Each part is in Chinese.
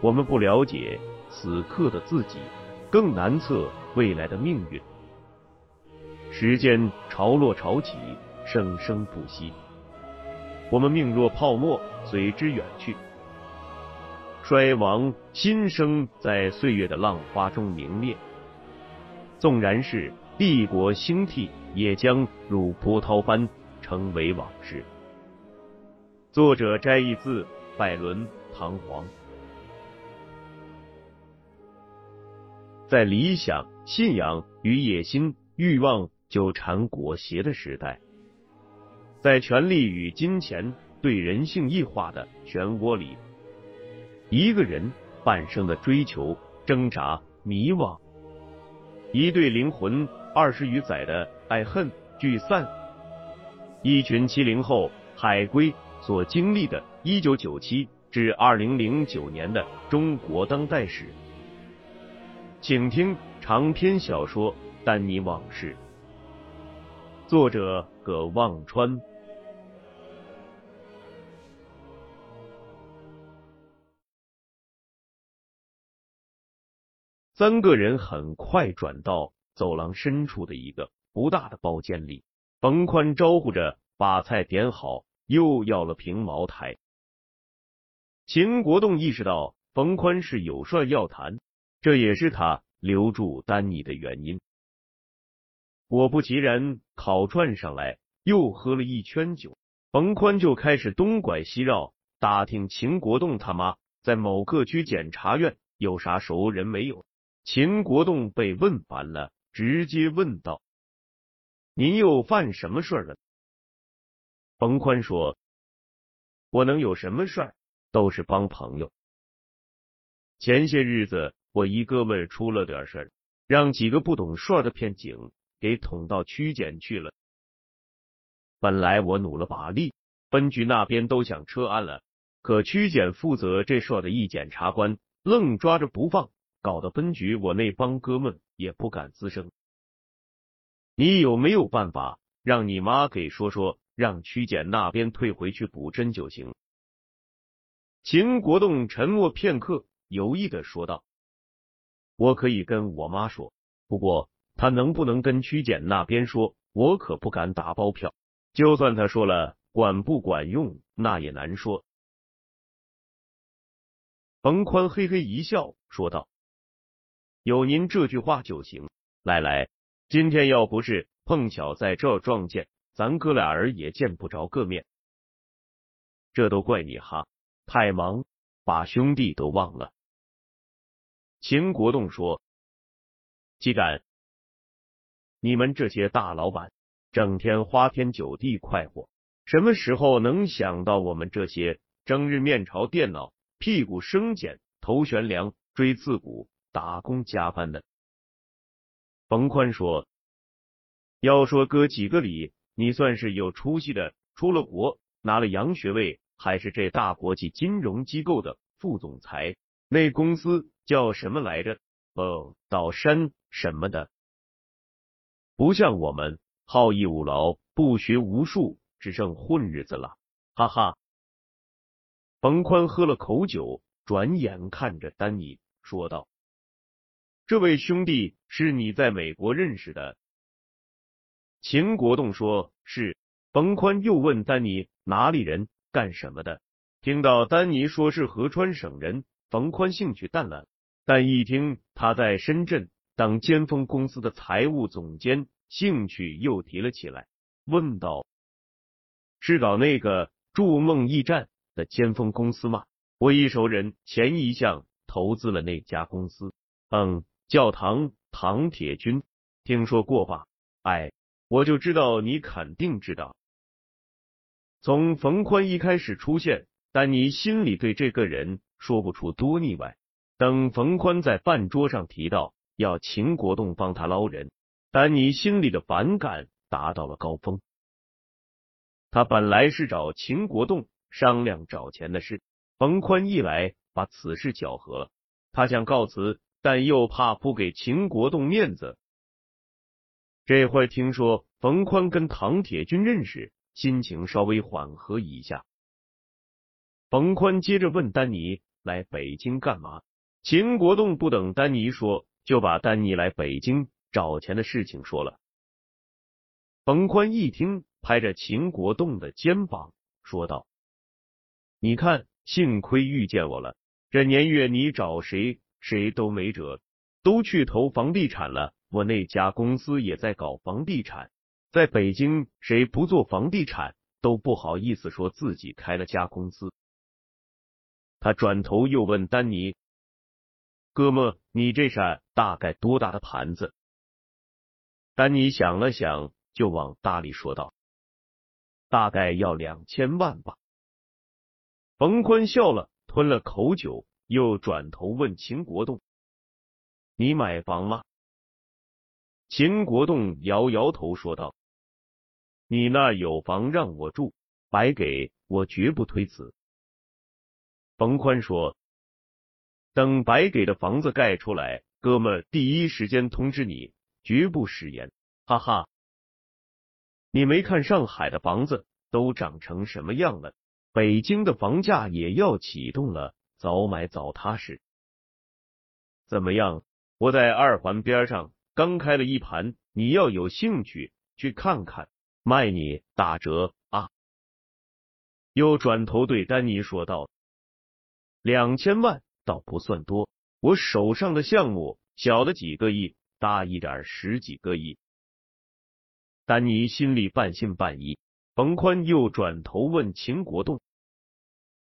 我们不了解此刻的自己，更难测未来的命运。时间潮落潮起，生生不息。我们命若泡沫，随之远去。衰亡新生，在岁月的浪花中明灭。纵然是帝国兴替，也将如波涛般成为往事。作者摘译自拜伦《唐璜》。在理想、信仰与野心、欲望纠缠裹挟的时代，在权力与金钱对人性异化的漩涡里，一个人半生的追求、挣扎、迷惘，一对灵魂二十余载的爱恨聚散，一群七零后海归所经历的1997至2009年的中国当代史。请听长篇小说《丹尼往事》，作者葛望川。三个人很快转到走廊深处的一个不大的包间里。冯宽招呼着把菜点好，又要了瓶茅台。秦国栋意识到冯宽是有事要谈。这也是他留住丹尼的原因。果不其然，烤串上来，又喝了一圈酒，冯宽就开始东拐西绕，打听秦国栋他妈在某个区检察院有啥熟人没有。秦国栋被问烦了，直接问道：“您又犯什么事了？”冯宽说：“我能有什么事儿？都是帮朋友。前些日子。”我一哥们出了点事儿，让几个不懂事的片警给捅到区检去了。本来我努了把力，分局那边都想撤案了，可区检负责这事的一检察官愣抓着不放，搞得分局我那帮哥们也不敢吱声。你有没有办法让你妈给说说，让区检那边退回去补针就行？秦国栋沉默片刻，犹豫的说道。我可以跟我妈说，不过她能不能跟区检那边说，我可不敢打包票。就算他说了，管不管用，那也难说。冯宽嘿嘿一笑，说道：“有您这句话就行。来来，今天要不是碰巧在这撞见，咱哥俩儿也见不着个面。这都怪你哈，太忙，把兄弟都忘了。”秦国栋说：“岂敢！你们这些大老板整天花天酒地快活，什么时候能想到我们这些整日面朝电脑、屁股生茧、头悬梁、锥刺股、打工加班的？”冯宽说：“要说哥几个里，你算是有出息的，出了国拿了洋学位，还是这大国际金融机构的副总裁，那公司。”叫什么来着？哦，岛山什么的，不像我们好逸恶劳，不学无术，只剩混日子了。哈哈。冯宽喝了口酒，转眼看着丹尼说道：“这位兄弟是你在美国认识的？”秦国栋说：“是。”冯宽又问丹尼哪里人，干什么的？听到丹尼说是合川省人，冯宽兴趣淡了。但一听他在深圳当尖峰公司的财务总监，兴趣又提了起来，问道：“是搞那个筑梦驿站的尖峰公司吗？我一熟人前一项投资了那家公司。嗯，教堂唐铁军，听说过吧？哎，我就知道你肯定知道。从冯宽一开始出现，但你心里对这个人说不出多腻歪。”等冯宽在饭桌上提到要秦国栋帮他捞人，丹尼心里的反感达到了高峰。他本来是找秦国栋商量找钱的事，冯宽一来把此事搅和了。他想告辞，但又怕不给秦国栋面子。这会听说冯宽跟唐铁军认识，心情稍微缓和一下。冯宽接着问丹尼。来北京干嘛？秦国栋不等丹尼说，就把丹尼来北京找钱的事情说了。冯宽一听，拍着秦国栋的肩膀说道：“你看，幸亏遇见我了。这年月你找谁，谁都没辙，都去投房地产了。我那家公司也在搞房地产，在北京，谁不做房地产都不好意思说自己开了家公司。”他转头又问丹尼。哥们，你这扇大概多大的盘子？丹尼想了想，就往大里说道：“大概要两千万吧。”冯宽笑了，吞了口酒，又转头问秦国栋：“你买房吗？”秦国栋摇摇头说道：“你那有房让我住，白给，我绝不推辞。”冯宽说。等白给的房子盖出来，哥们第一时间通知你，绝不食言。哈哈，你没看上海的房子都涨成什么样了？北京的房价也要启动了，早买早踏实。怎么样？我在二环边上刚开了一盘，你要有兴趣去看看，卖你打折啊！又转头对丹尼说道：“两千万。”倒不算多，我手上的项目小的几个亿，大一点十几个亿。丹尼心里半信半疑。冯宽又转头问秦国栋：“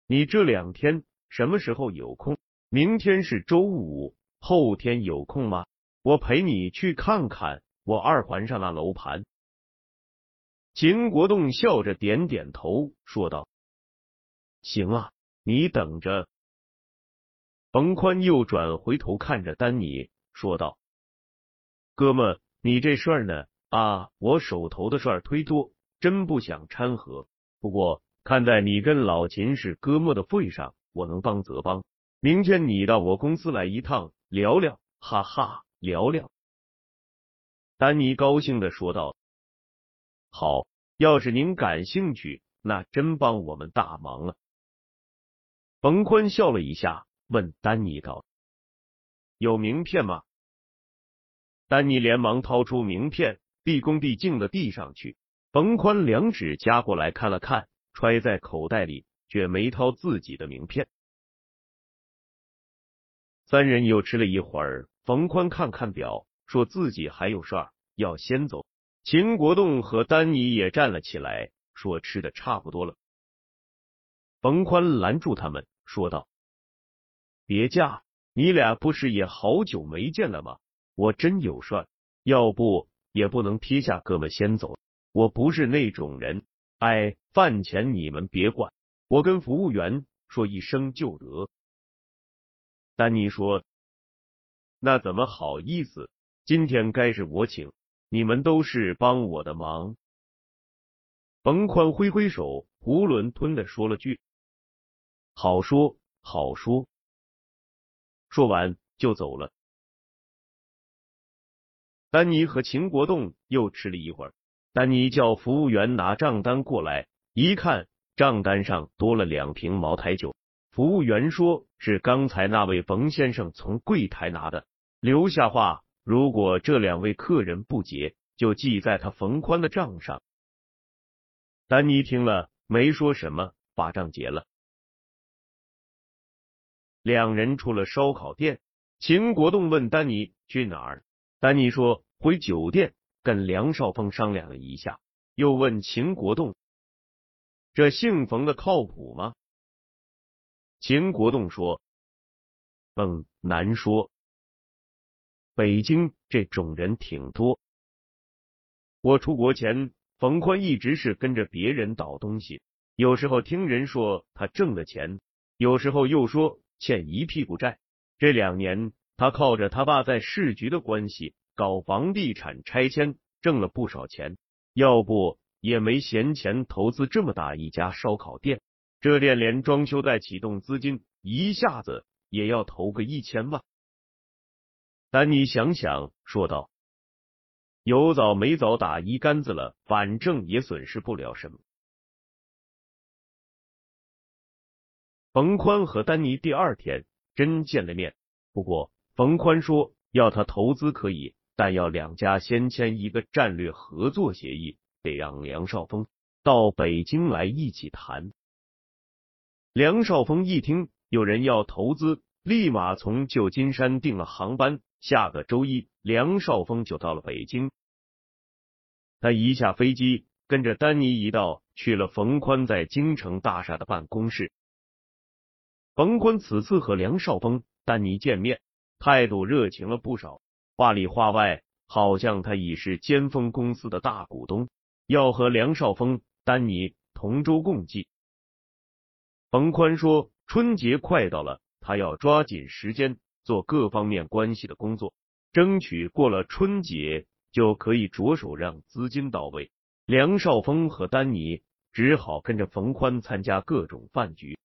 你这两天什么时候有空？明天是周五，后天有空吗？我陪你去看看我二环上那楼盘。”秦国栋笑着点点头，说道：“行啊，你等着。”冯宽又转回头看着丹尼，说道：“哥们，你这事儿呢？啊，我手头的事儿忒多，真不想掺和。不过看在你跟老秦是哥们的份上，我能帮则帮。明天你到我公司来一趟，聊聊，哈哈，聊聊。”丹尼高兴的说道：“好，要是您感兴趣，那真帮我们大忙了。”冯宽笑了一下。问丹尼道：“有名片吗？”丹尼连忙掏出名片，毕恭毕敬的递上去。冯宽两指夹过来看了看，揣在口袋里，却没掏自己的名片。三人又吃了一会儿，冯宽看看表，说自己还有事儿要先走。秦国栋和丹尼也站了起来，说吃的差不多了。冯宽拦住他们，说道。别嫁，你俩不是也好久没见了吗？我真有事，要不也不能撇下哥们先走。我不是那种人。哎，饭钱你们别管，我跟服务员说一声就得。丹尼说：“那怎么好意思？今天该是我请，你们都是帮我的忙。”冯宽挥挥手，囫囵吞的说了句：“好说好说。”说完就走了。丹尼和秦国栋又吃了一会儿。丹尼叫服务员拿账单过来，一看账单上多了两瓶茅台酒。服务员说是刚才那位冯先生从柜台拿的，留下话，如果这两位客人不结，就记在他冯宽的账上。丹尼听了没说什么，把账结了。两人出了烧烤店，秦国栋问丹尼去哪儿，丹尼说回酒店跟梁少峰商量了一下，又问秦国栋：“这姓冯的靠谱吗？”秦国栋说：“嗯，难说。北京这种人挺多。我出国前，冯宽一直是跟着别人倒东西，有时候听人说他挣的钱，有时候又说。”欠一屁股债，这两年他靠着他爸在市局的关系搞房地产拆迁，挣了不少钱，要不也没闲钱投资这么大一家烧烤店。这店连装修带启动资金一下子也要投个一千万。丹尼想想说道：“有早没早打一竿子了，反正也损失不了什么。”冯宽和丹尼第二天真见了面，不过冯宽说要他投资可以，但要两家先签一个战略合作协议，得让梁少峰到北京来一起谈。梁少峰一听有人要投资，立马从旧金山订了航班，下个周一梁少峰就到了北京。他一下飞机，跟着丹尼一道去了冯宽在京城大厦的办公室。冯宽此次和梁少峰、丹尼见面，态度热情了不少，话里话外好像他已是尖峰公司的大股东，要和梁少峰、丹尼同舟共济。冯宽说：“春节快到了，他要抓紧时间做各方面关系的工作，争取过了春节就可以着手让资金到位。”梁少峰和丹尼只好跟着冯宽参加各种饭局。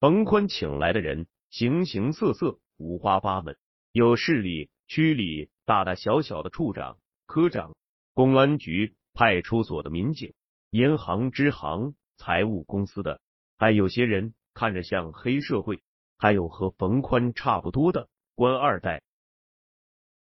冯宽请来的人形形色色、五花八门，有市里、区里大大小小的处长、科长，公安局、派出所的民警，银行支行。财务公司的，还有些人看着像黑社会，还有和冯宽差不多的官二代。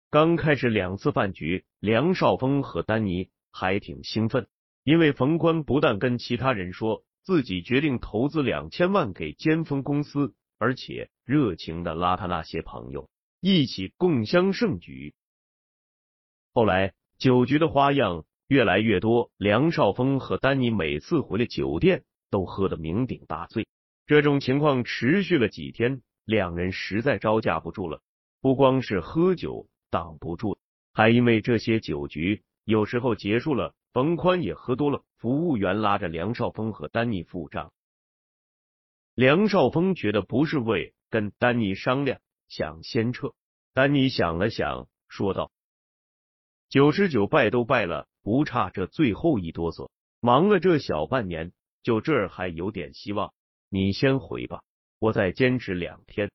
刚开始两次饭局，梁少峰和丹尼还挺兴奋，因为冯宽不但跟其他人说自己决定投资两千万给尖峰公司，而且热情的拉他那些朋友一起共襄盛举。后来酒局的花样。越来越多，梁少峰和丹尼每次回了酒店都喝得酩酊大醉。这种情况持续了几天，两人实在招架不住了。不光是喝酒挡不住，还因为这些酒局有时候结束了，冯宽也喝多了，服务员拉着梁少峰和丹尼付账。梁少峰觉得不是味，跟丹尼商量，想先撤。丹尼想了想，说道：“九十九拜都拜了。”不差这最后一哆嗦，忙了这小半年，就这儿还有点希望。你先回吧，我再坚持两天。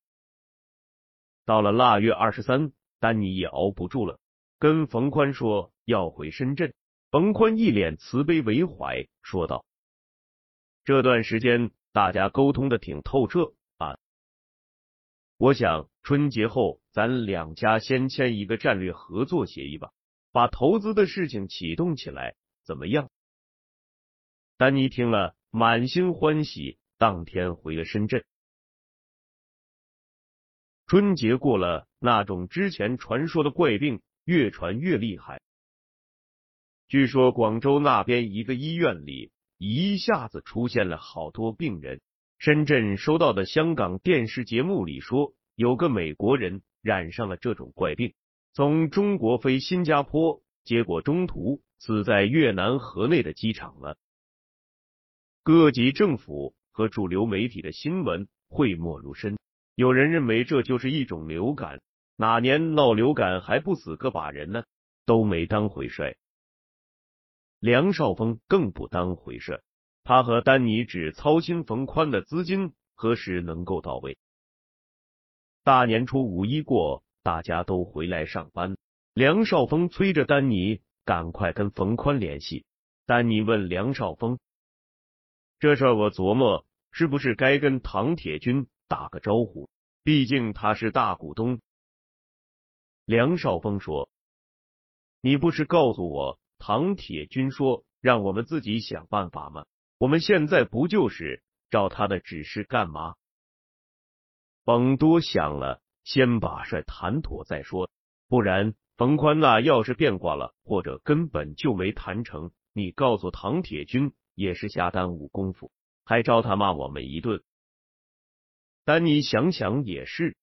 到了腊月二十三，丹尼也熬不住了，跟冯宽说要回深圳。冯宽一脸慈悲为怀，说道：“这段时间大家沟通的挺透彻啊，我想春节后咱两家先签一个战略合作协议吧。”把投资的事情启动起来，怎么样？丹尼听了，满心欢喜，当天回了深圳。春节过了，那种之前传说的怪病越传越厉害。据说广州那边一个医院里一下子出现了好多病人。深圳收到的香港电视节目里说，有个美国人染上了这种怪病。从中国飞新加坡，结果中途死在越南河内的机场了。各级政府和主流媒体的新闻讳莫如深，有人认为这就是一种流感，哪年闹流感还不死个把人呢？都没当回事。梁少峰更不当回事，他和丹尼只操心冯宽的资金何时能够到位。大年初五一过。大家都回来上班，梁少峰催着丹尼赶快跟冯宽联系。丹尼问梁少峰：“这事我琢磨，是不是该跟唐铁军打个招呼？毕竟他是大股东。”梁少峰说：“你不是告诉我，唐铁军说让我们自己想办法吗？我们现在不就是照他的指示干吗？”甭多想了。先把事谈妥再说，不然冯宽那要是变卦了，或者根本就没谈成，你告诉唐铁军也是瞎耽误功夫，还招他骂我们一顿。但你想想也是。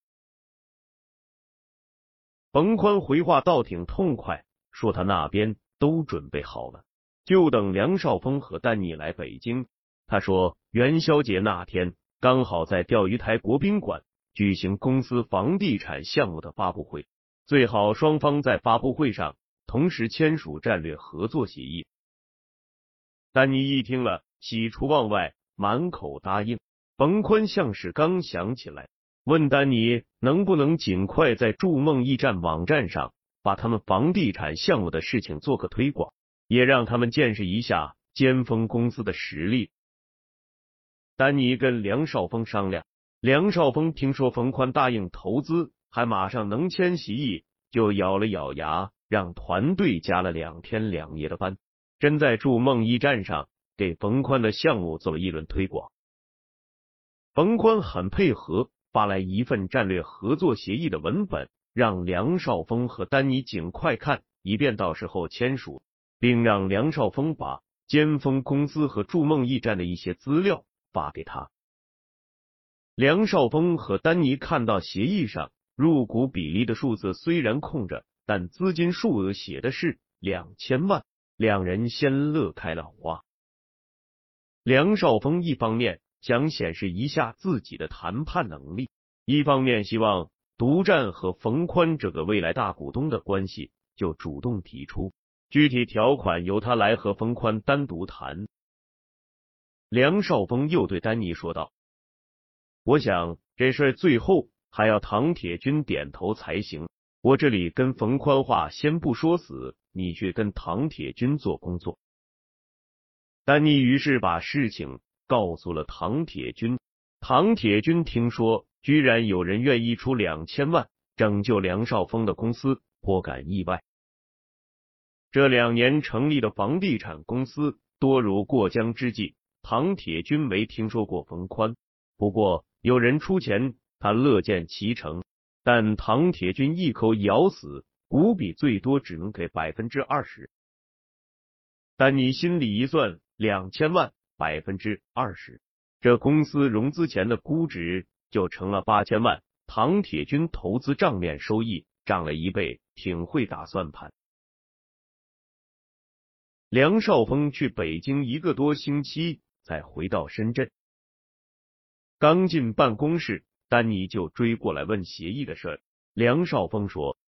冯宽回话倒挺痛快，说他那边都准备好了，就等梁少峰和丹尼来北京。他说元宵节那天刚好在钓鱼台国宾馆。举行公司房地产项目的发布会，最好双方在发布会上同时签署战略合作协议。丹尼一听了，喜出望外，满口答应。冯宽像是刚想起来，问丹尼能不能尽快在筑梦驿站网站上把他们房地产项目的事情做个推广，也让他们见识一下尖峰公司的实力。丹尼跟梁少峰商量，梁少峰听说冯宽答应投资，还马上能签协议，就咬了咬牙，让团队加了两天两夜的班，真在筑梦驿站上给冯宽的项目做了一轮推广。冯宽很配合，发来一份战略合作协议的文本，让梁少峰和丹尼尽快看，以便到时候签署，并让梁少峰把尖峰公司和筑梦驿站的一些资料。发给他。梁少峰和丹尼看到协议上入股比例的数字虽然空着，但资金数额写的是两千万，两人先乐开了花。梁少峰一方面想显示一下自己的谈判能力，一方面希望独占和冯宽这个未来大股东的关系，就主动提出具体条款由他来和冯宽单独谈。梁少峰又对丹尼说道：“我想这事最后还要唐铁军点头才行。我这里跟冯宽话先不说死，你去跟唐铁军做工作。”丹尼于是把事情告诉了唐铁军。唐铁军听说居然有人愿意出两千万拯救梁少峰的公司，颇感意外。这两年成立的房地产公司多如过江之鲫。唐铁军没听说过冯宽，不过有人出钱，他乐见其成。但唐铁军一口咬死，股比最多只能给百分之二十。但你心里一算，两千万百分之二十，这公司融资前的估值就成了八千万。唐铁军投资账面收益涨了一倍，挺会打算盘。梁少峰去北京一个多星期。再回到深圳，刚进办公室，丹尼就追过来问协议的事。梁少峰说：“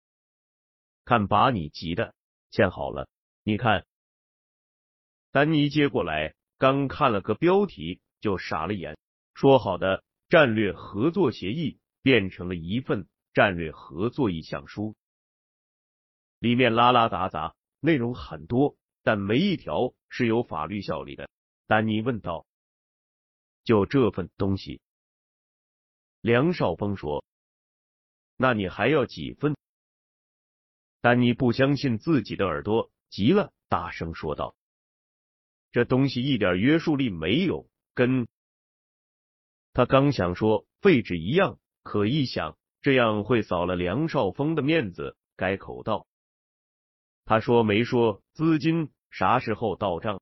看把你急的，签好了，你看。”丹尼接过来，刚看了个标题就傻了眼。说好的战略合作协议变成了一份战略合作意向书，里面拉拉杂杂，内容很多，但没一条是有法律效力的。丹尼问道：“就这份东西？”梁少峰说：“那你还要几份？”丹尼不相信自己的耳朵，急了，大声说道：“这东西一点约束力没有，跟……”他刚想说废纸一样，可一想这样会扫了梁少峰的面子，改口道：“他说没说资金啥时候到账？”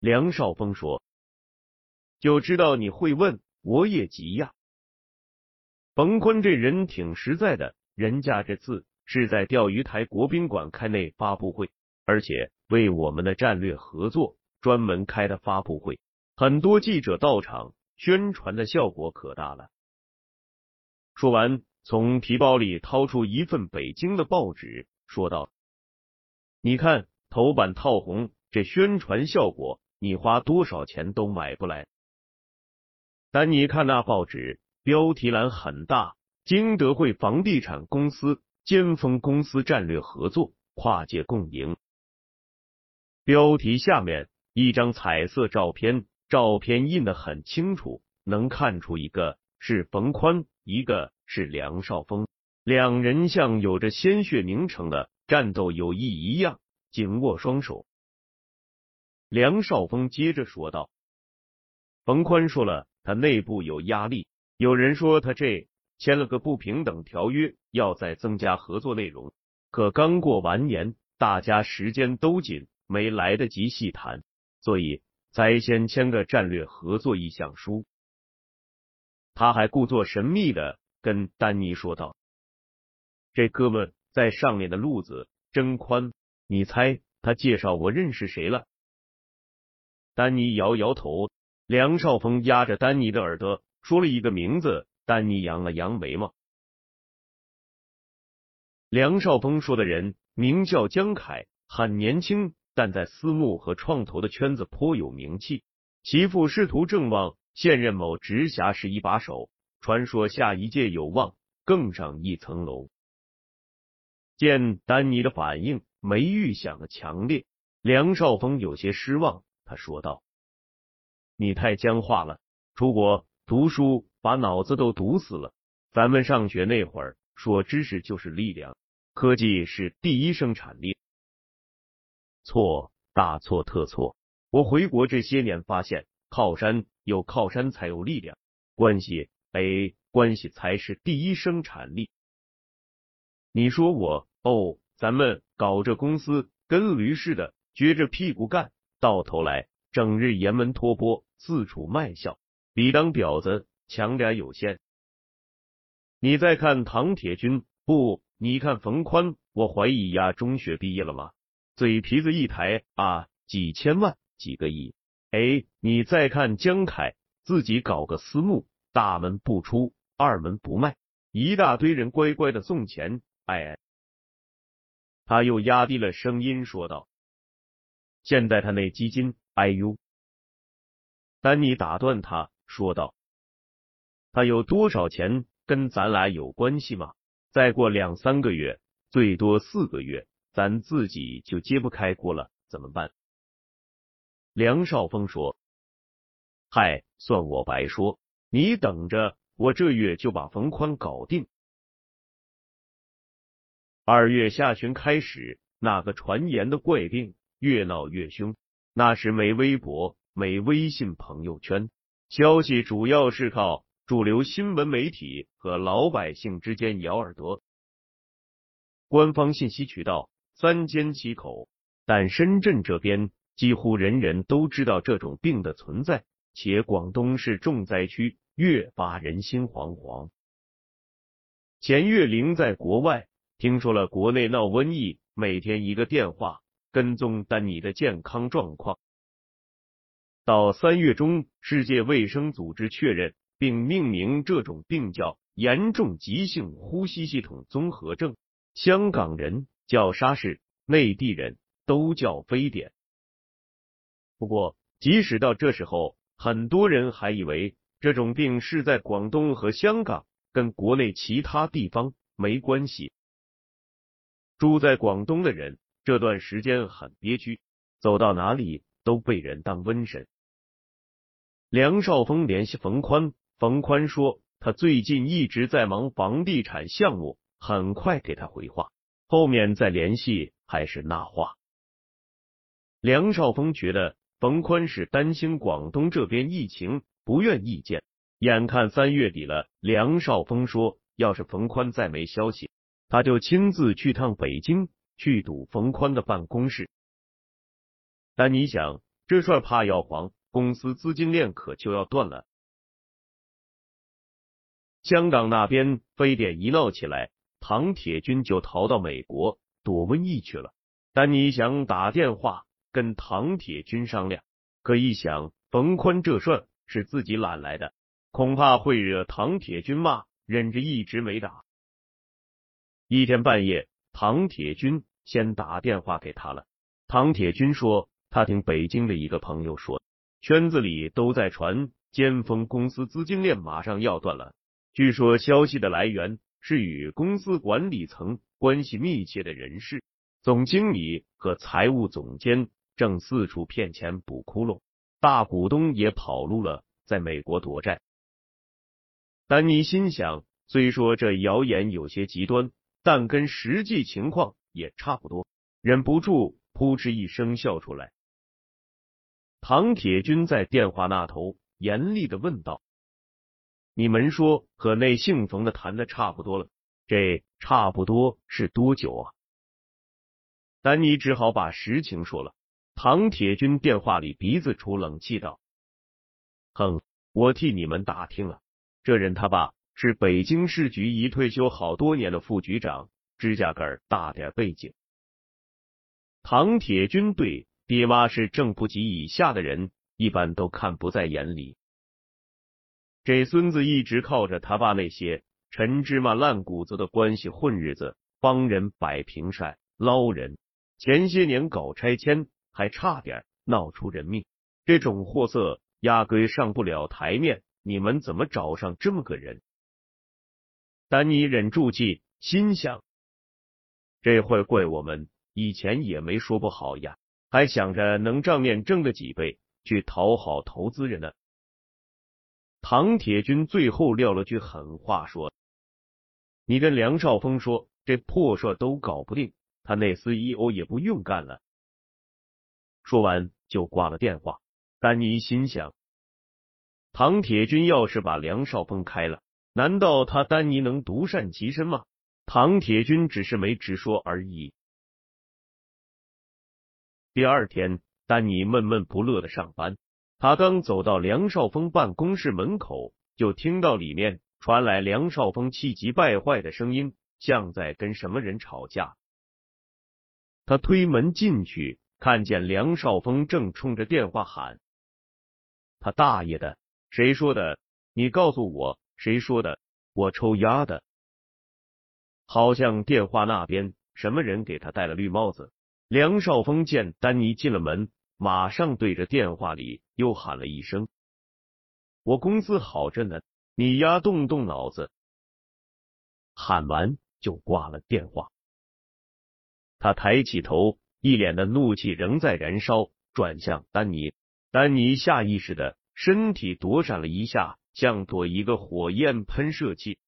梁少峰说：“就知道你会问，我也急呀。”冯坤这人挺实在的，人家这次是在钓鱼台国宾馆开内发布会，而且为我们的战略合作专门开的发布会，很多记者到场，宣传的效果可大了。说完，从皮包里掏出一份北京的报纸，说道：“你看头版套红，这宣传效果。”你花多少钱都买不来。但你看那报纸，标题栏很大，金德汇房地产公司尖峰公司战略合作，跨界共赢。标题下面一张彩色照片，照片印的很清楚，能看出一个是冯宽，一个是梁少峰，两人像有着鲜血凝成的战斗友谊一样，紧握双手。梁少峰接着说道：“冯宽说了，他内部有压力，有人说他这签了个不平等条约，要再增加合作内容。可刚过完年，大家时间都紧，没来得及细谈，所以才先签个战略合作意向书。”他还故作神秘的跟丹尼说道：“这哥们在上面的路子真宽，你猜他介绍我认识谁了？”丹尼摇摇头，梁少峰压着丹尼的耳朵说了一个名字，丹尼扬了扬眉毛。梁少峰说的人名叫江凯，很年轻，但在私募和创投的圈子颇有名气。其父仕途正旺，现任某直辖市一把手，传说下一届有望更上一层楼。见丹尼的反应没预想的强烈，梁少峰有些失望。他说道：“你太僵化了，出国读书把脑子都读死了。咱们上学那会儿说知识就是力量，科技是第一生产力。错，大错特错！我回国这些年发现，靠山有靠山才有力量，关系哎，关系才是第一生产力。你说我哦，咱们搞这公司跟驴似的，撅着屁股干，到头来整日沿门托钵，四处卖笑，比当婊子强点有限。你再看唐铁军，不，你看冯宽，我怀疑呀，中学毕业了吗？嘴皮子一抬啊，几千万，几个亿。哎，你再看江凯，自己搞个私募，大门不出，二门不迈，一大堆人乖乖的送钱。哎，他又压低了声音说道：“现在他那基金，哎呦！”丹尼打断他说道：“他有多少钱，跟咱俩有关系吗？再过两三个月，最多四个月。”咱自己就揭不开锅了，怎么办？梁少峰说：“嗨，算我白说，你等着，我这月就把冯宽搞定。”二月下旬开始，那个传言的怪病越闹越凶。那时没微博，没微信朋友圈，消息主要是靠主流新闻媒体和老百姓之间咬耳朵。官方信息渠道。三缄其口，但深圳这边几乎人人都知道这种病的存在，且广东是重灾区，越发人心惶惶。钱月玲在国外听说了国内闹瘟疫，每天一个电话跟踪丹尼的健康状况。到三月中，世界卫生组织确认并命名这种病叫严重急性呼吸系统综合症。香港人。叫沙士，内地人都叫非典。不过，即使到这时候，很多人还以为这种病是在广东和香港，跟国内其他地方没关系。住在广东的人这段时间很憋屈，走到哪里都被人当瘟神。梁少峰联系冯宽，冯宽说他最近一直在忙房地产项目，很快给他回话。后面再联系还是那话。梁少峰觉得冯宽是担心广东这边疫情，不愿意见。眼看三月底了，梁少峰说，要是冯宽再没消息，他就亲自去趟北京，去堵冯宽的办公室。但你想，这事儿怕要黄，公司资金链可就要断了。香港那边非典一闹起来。唐铁军就逃到美国躲瘟疫去了。丹尼想打电话跟唐铁军商量，可一想冯宽这事儿是自己揽来的，恐怕会惹唐铁军骂，忍着一直没打。一天半夜，唐铁军先打电话给他了。唐铁军说，他听北京的一个朋友说，圈子里都在传尖峰公司资金链马上要断了。据说消息的来源。是与公司管理层关系密切的人士，总经理和财务总监正四处骗钱补窟窿，大股东也跑路了，在美国躲债。丹尼心想，虽说这谣言有些极端，但跟实际情况也差不多，忍不住扑哧一声笑出来。唐铁军在电话那头严厉的问道。你们说和那姓冯的谈的差不多了，这差不多是多久啊？丹尼只好把实情说了。唐铁军电话里鼻子出冷气道：“哼，我替你们打听了，这人他爸是北京市局已退休好多年的副局长，指甲盖大点背景。唐铁军对爹妈是正部级以下的人，一般都看不在眼里。”这孙子一直靠着他爸那些陈芝麻烂谷子的关系混日子，帮人摆平晒捞人。前些年搞拆迁还差点闹出人命，这种货色压根上不了台面。你们怎么找上这么个人？丹尼忍住气，心想：这会怪我们以前也没说不好呀，还想着能账面挣个几倍，去讨好投资人呢？唐铁军最后撂了句狠话，说：“你跟梁少峰说，这破事都搞不定，他那 CEO 也不用干了。”说完就挂了电话。丹尼心想：唐铁军要是把梁少峰开了，难道他丹尼能独善其身吗？唐铁军只是没直说而已。第二天，丹尼闷闷不乐的上班。他刚走到梁少峰办公室门口，就听到里面传来梁少峰气急败坏的声音，像在跟什么人吵架。他推门进去，看见梁少峰正冲着电话喊：“他大爷的！谁说的？你告诉我谁说的？我抽丫的！”好像电话那边什么人给他戴了绿帽子。梁少峰见丹尼进了门。马上对着电话里又喊了一声：“我工资好着呢，你丫动动脑子。”喊完就挂了电话。他抬起头，一脸的怒气仍在燃烧，转向丹尼。丹尼下意识的身体躲闪了一下，像躲一个火焰喷射器。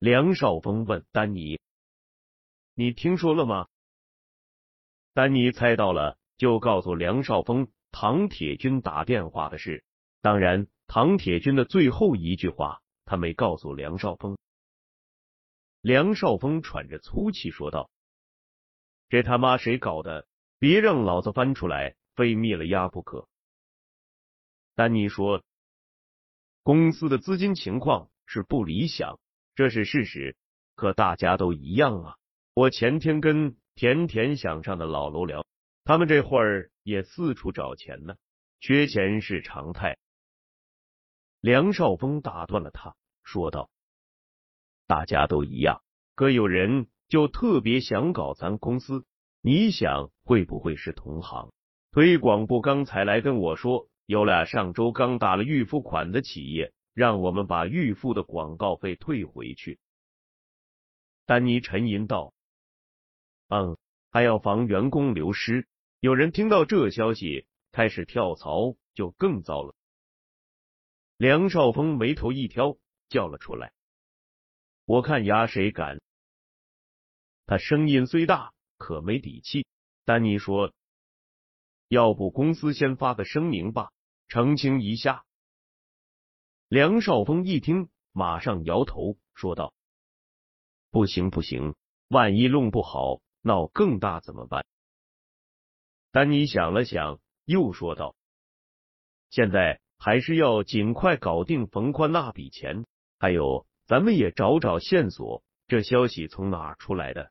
梁少峰问丹尼：“你听说了吗？”丹尼猜到了。就告诉梁少峰唐铁军打电话的事。当然，唐铁军的最后一句话他没告诉梁少峰。梁少峰喘着粗气说道：“这他妈谁搞的？别让老子翻出来，非灭了丫不可。”丹尼说：“公司的资金情况是不理想，这是事实。可大家都一样啊。我前天跟甜甜想上的老楼聊。”他们这会儿也四处找钱呢，缺钱是常态。梁少峰打断了他，说道：“大家都一样，可有人就特别想搞咱公司，你想会不会是同行？推广部刚才来跟我说，有俩上周刚打了预付款的企业，让我们把预付的广告费退回去。”丹尼沉吟道：“嗯，还要防员工流失。”有人听到这消息，开始跳槽，就更糟了。梁少峰眉头一挑，叫了出来：“我看牙谁敢！”他声音虽大，可没底气。丹尼说：“要不公司先发个声明吧，澄清一下。”梁少峰一听，马上摇头说道：“不行不行，万一弄不好，闹更大怎么办？”丹尼想了想，又说道：“现在还是要尽快搞定冯宽那笔钱，还有，咱们也找找线索，这消息从哪出来的？”